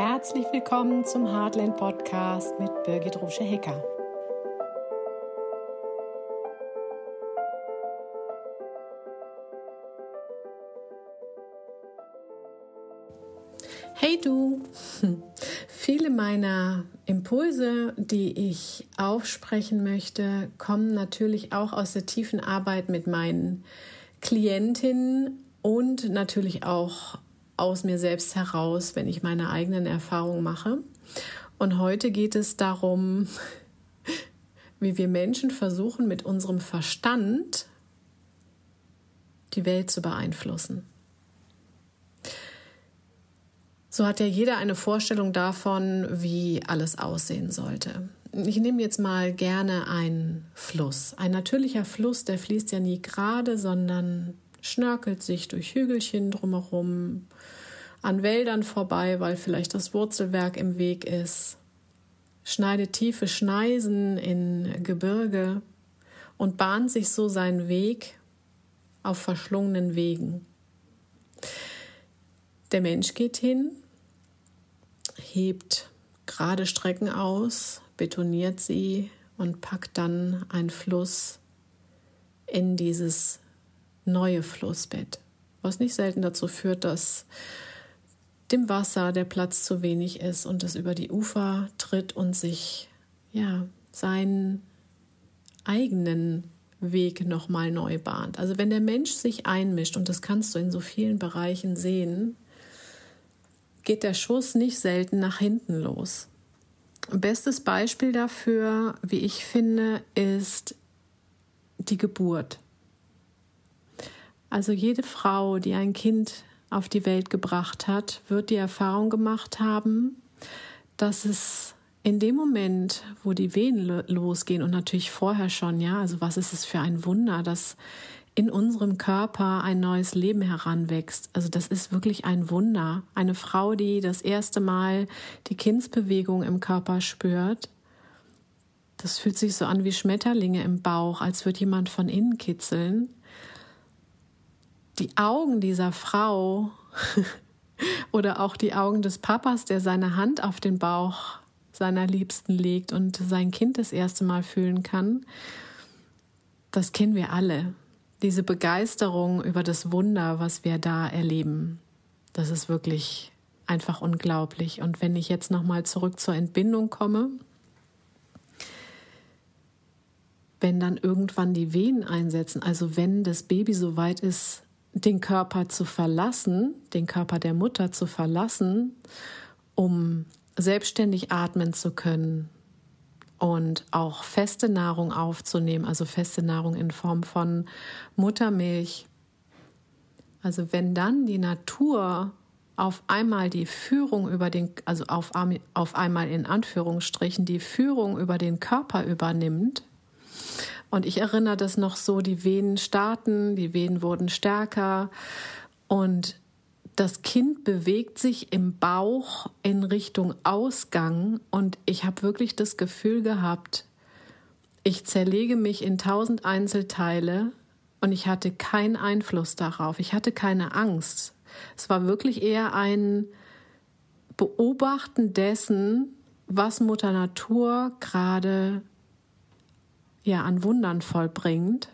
Herzlich willkommen zum Heartland Podcast mit Birgit Rusche-Hecker. Hey du! Viele meiner Impulse, die ich aufsprechen möchte, kommen natürlich auch aus der tiefen Arbeit mit meinen Klientinnen und natürlich auch aus mir selbst heraus, wenn ich meine eigenen Erfahrungen mache. Und heute geht es darum, wie wir Menschen versuchen, mit unserem Verstand die Welt zu beeinflussen. So hat ja jeder eine Vorstellung davon, wie alles aussehen sollte. Ich nehme jetzt mal gerne einen Fluss. Ein natürlicher Fluss, der fließt ja nie gerade, sondern schnörkelt sich durch Hügelchen drumherum, an Wäldern vorbei, weil vielleicht das Wurzelwerk im Weg ist, schneidet tiefe Schneisen in Gebirge und bahnt sich so seinen Weg auf verschlungenen Wegen. Der Mensch geht hin, hebt gerade Strecken aus, betoniert sie und packt dann einen Fluss in dieses neue Flussbett, was nicht selten dazu führt, dass dem Wasser der Platz zu wenig ist und es über die Ufer tritt und sich ja seinen eigenen Weg nochmal neu bahnt. Also wenn der Mensch sich einmischt, und das kannst du in so vielen Bereichen sehen, geht der Schuss nicht selten nach hinten los. Bestes Beispiel dafür, wie ich finde, ist die Geburt. Also jede Frau, die ein Kind auf die Welt gebracht hat, wird die Erfahrung gemacht haben, dass es in dem Moment, wo die Wehen losgehen und natürlich vorher schon, ja, also was ist es für ein Wunder, dass in unserem Körper ein neues Leben heranwächst. Also das ist wirklich ein Wunder. Eine Frau, die das erste Mal die Kindsbewegung im Körper spürt, das fühlt sich so an wie Schmetterlinge im Bauch, als würde jemand von innen kitzeln die Augen dieser Frau oder auch die Augen des Papas, der seine Hand auf den Bauch seiner Liebsten legt und sein Kind das erste Mal fühlen kann, das kennen wir alle. Diese Begeisterung über das Wunder, was wir da erleben, das ist wirklich einfach unglaublich. Und wenn ich jetzt nochmal zurück zur Entbindung komme, wenn dann irgendwann die Wehen einsetzen, also wenn das Baby so weit ist, den Körper zu verlassen, den Körper der Mutter zu verlassen, um selbstständig atmen zu können und auch feste Nahrung aufzunehmen, also feste Nahrung in Form von Muttermilch. Also wenn dann die Natur auf einmal die Führung über den, also auf, auf einmal in Anführungsstrichen die Führung über den Körper übernimmt, und ich erinnere das noch so, die Venen starten, die Venen wurden stärker und das Kind bewegt sich im Bauch in Richtung Ausgang und ich habe wirklich das Gefühl gehabt, ich zerlege mich in tausend Einzelteile und ich hatte keinen Einfluss darauf. Ich hatte keine Angst. Es war wirklich eher ein Beobachten dessen, was Mutter Natur gerade ja an Wundern vollbringt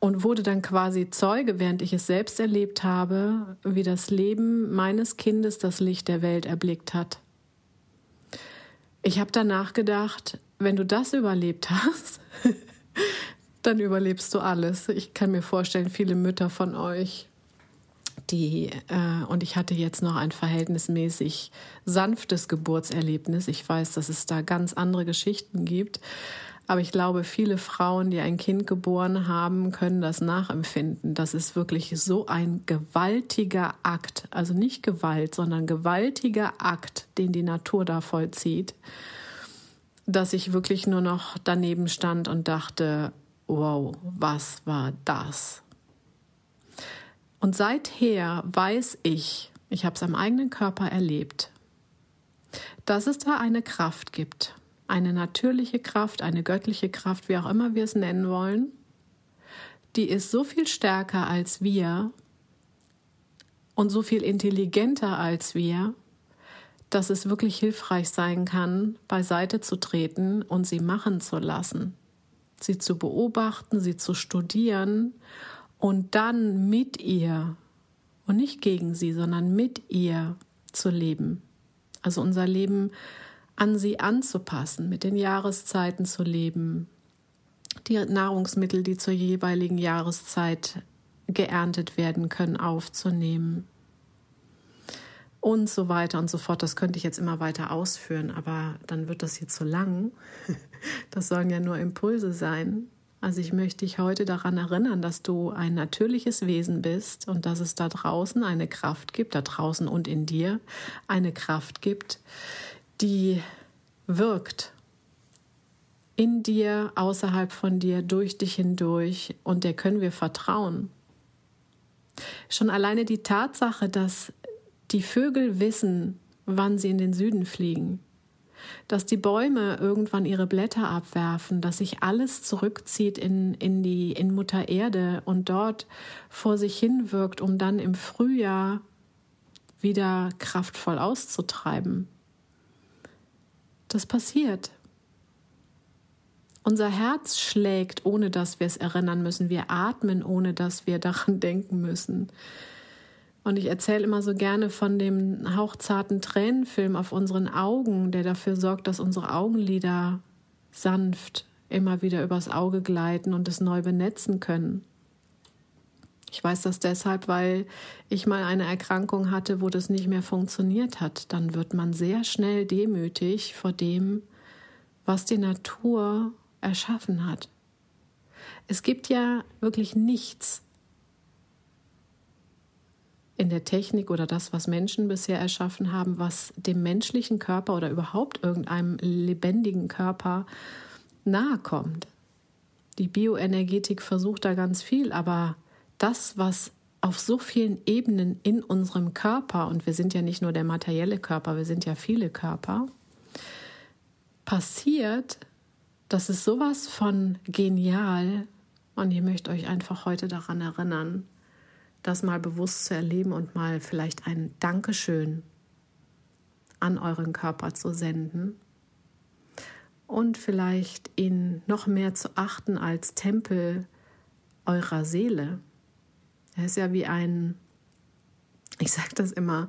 und wurde dann quasi Zeuge, während ich es selbst erlebt habe, wie das Leben meines Kindes das Licht der Welt erblickt hat. Ich habe danach gedacht, wenn du das überlebt hast, dann überlebst du alles. Ich kann mir vorstellen, viele Mütter von euch, die, äh, und ich hatte jetzt noch ein verhältnismäßig sanftes Geburtserlebnis. Ich weiß, dass es da ganz andere Geschichten gibt. Aber ich glaube, viele Frauen, die ein Kind geboren haben, können das nachempfinden. Das ist wirklich so ein gewaltiger Akt. Also nicht Gewalt, sondern gewaltiger Akt, den die Natur da vollzieht, dass ich wirklich nur noch daneben stand und dachte, wow, was war das? Und seither weiß ich, ich habe es am eigenen Körper erlebt, dass es da eine Kraft gibt eine natürliche Kraft, eine göttliche Kraft, wie auch immer wir es nennen wollen, die ist so viel stärker als wir und so viel intelligenter als wir, dass es wirklich hilfreich sein kann, beiseite zu treten und sie machen zu lassen, sie zu beobachten, sie zu studieren und dann mit ihr und nicht gegen sie, sondern mit ihr zu leben. Also unser Leben an sie anzupassen, mit den Jahreszeiten zu leben, die Nahrungsmittel, die zur jeweiligen Jahreszeit geerntet werden können, aufzunehmen und so weiter und so fort. Das könnte ich jetzt immer weiter ausführen, aber dann wird das hier zu lang. Das sollen ja nur Impulse sein. Also ich möchte dich heute daran erinnern, dass du ein natürliches Wesen bist und dass es da draußen eine Kraft gibt, da draußen und in dir eine Kraft gibt, die wirkt in dir, außerhalb von dir, durch dich hindurch und der können wir vertrauen. Schon alleine die Tatsache, dass die Vögel wissen, wann sie in den Süden fliegen, dass die Bäume irgendwann ihre Blätter abwerfen, dass sich alles zurückzieht in, in die in Mutter Erde und dort vor sich hin wirkt, um dann im Frühjahr wieder kraftvoll auszutreiben. Das passiert. Unser Herz schlägt, ohne dass wir es erinnern müssen. Wir atmen, ohne dass wir daran denken müssen. Und ich erzähle immer so gerne von dem hauchzarten Tränenfilm auf unseren Augen, der dafür sorgt, dass unsere Augenlider sanft immer wieder übers Auge gleiten und es neu benetzen können. Ich weiß das deshalb, weil ich mal eine Erkrankung hatte, wo das nicht mehr funktioniert hat. Dann wird man sehr schnell demütig vor dem, was die Natur erschaffen hat. Es gibt ja wirklich nichts, in der Technik oder das, was Menschen bisher erschaffen haben, was dem menschlichen Körper oder überhaupt irgendeinem lebendigen Körper nahe kommt. Die Bioenergetik versucht da ganz viel, aber das, was auf so vielen Ebenen in unserem Körper, und wir sind ja nicht nur der materielle Körper, wir sind ja viele Körper, passiert, das ist sowas von genial. Und ich möchte euch einfach heute daran erinnern, das mal bewusst zu erleben und mal vielleicht ein Dankeschön an euren Körper zu senden und vielleicht ihn noch mehr zu achten als Tempel eurer Seele. Er ist ja wie ein, ich sage das immer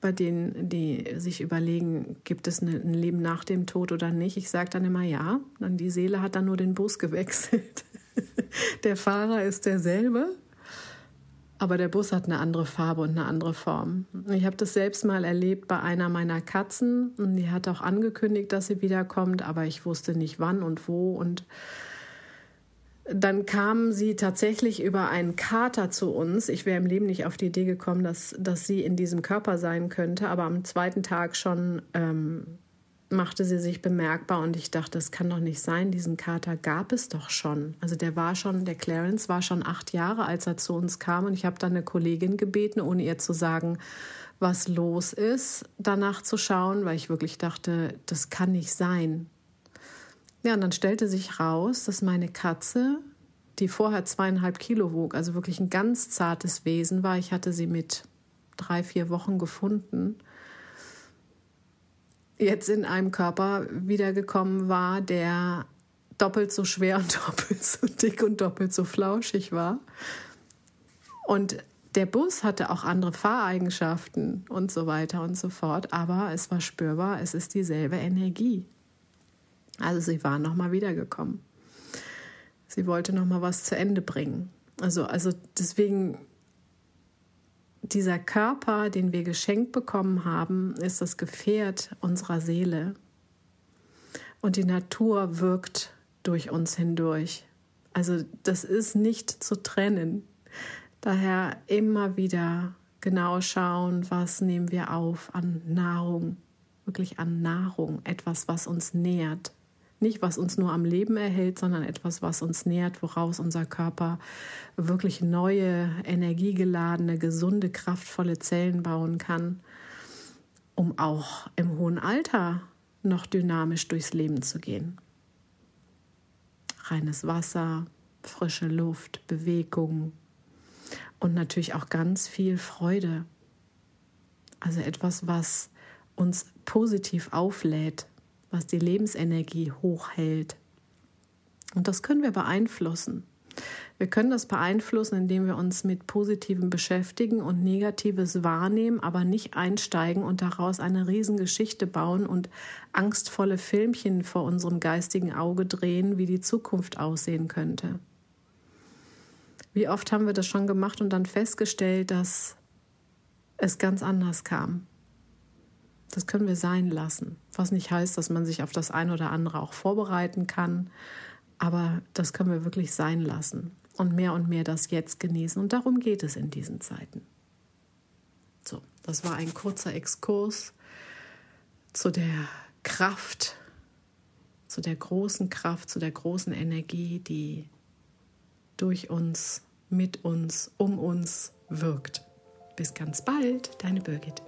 bei denen, die sich überlegen, gibt es ein Leben nach dem Tod oder nicht. Ich sage dann immer ja, dann die Seele hat dann nur den Bus gewechselt. Der Fahrer ist derselbe, aber der Bus hat eine andere Farbe und eine andere Form. Ich habe das selbst mal erlebt bei einer meiner Katzen und die hat auch angekündigt, dass sie wiederkommt, aber ich wusste nicht wann und wo und dann kam sie tatsächlich über einen Kater zu uns. Ich wäre im Leben nicht auf die Idee gekommen, dass, dass sie in diesem Körper sein könnte, aber am zweiten Tag schon ähm, machte sie sich bemerkbar und ich dachte, das kann doch nicht sein, diesen Kater gab es doch schon. Also der war schon, der Clarence war schon acht Jahre, als er zu uns kam und ich habe dann eine Kollegin gebeten, ohne ihr zu sagen, was los ist, danach zu schauen, weil ich wirklich dachte, das kann nicht sein. Ja, und dann stellte sich raus, dass meine Katze, die vorher zweieinhalb Kilo wog, also wirklich ein ganz zartes Wesen war, ich hatte sie mit drei, vier Wochen gefunden, jetzt in einem Körper wiedergekommen war, der doppelt so schwer und doppelt so dick und doppelt so flauschig war. Und der Bus hatte auch andere Fahreigenschaften und so weiter und so fort, aber es war spürbar, es ist dieselbe Energie. Also sie war nochmal wiedergekommen. Sie wollte nochmal was zu Ende bringen. Also, also deswegen dieser Körper, den wir geschenkt bekommen haben, ist das Gefährt unserer Seele. Und die Natur wirkt durch uns hindurch. Also das ist nicht zu trennen. Daher immer wieder genau schauen, was nehmen wir auf an Nahrung, wirklich an Nahrung, etwas, was uns nährt. Nicht, was uns nur am Leben erhält, sondern etwas, was uns nährt, woraus unser Körper wirklich neue, energiegeladene, gesunde, kraftvolle Zellen bauen kann, um auch im hohen Alter noch dynamisch durchs Leben zu gehen. Reines Wasser, frische Luft, Bewegung und natürlich auch ganz viel Freude. Also etwas, was uns positiv auflädt, was die Lebensenergie hochhält. Und das können wir beeinflussen. Wir können das beeinflussen, indem wir uns mit Positivem beschäftigen und Negatives wahrnehmen, aber nicht einsteigen und daraus eine Riesengeschichte bauen und angstvolle Filmchen vor unserem geistigen Auge drehen, wie die Zukunft aussehen könnte. Wie oft haben wir das schon gemacht und dann festgestellt, dass es ganz anders kam. Das können wir sein lassen. Was nicht heißt, dass man sich auf das eine oder andere auch vorbereiten kann, aber das können wir wirklich sein lassen und mehr und mehr das Jetzt genießen. Und darum geht es in diesen Zeiten. So, das war ein kurzer Exkurs zu der Kraft, zu der großen Kraft, zu der großen Energie, die durch uns, mit uns, um uns wirkt. Bis ganz bald, deine Birgit.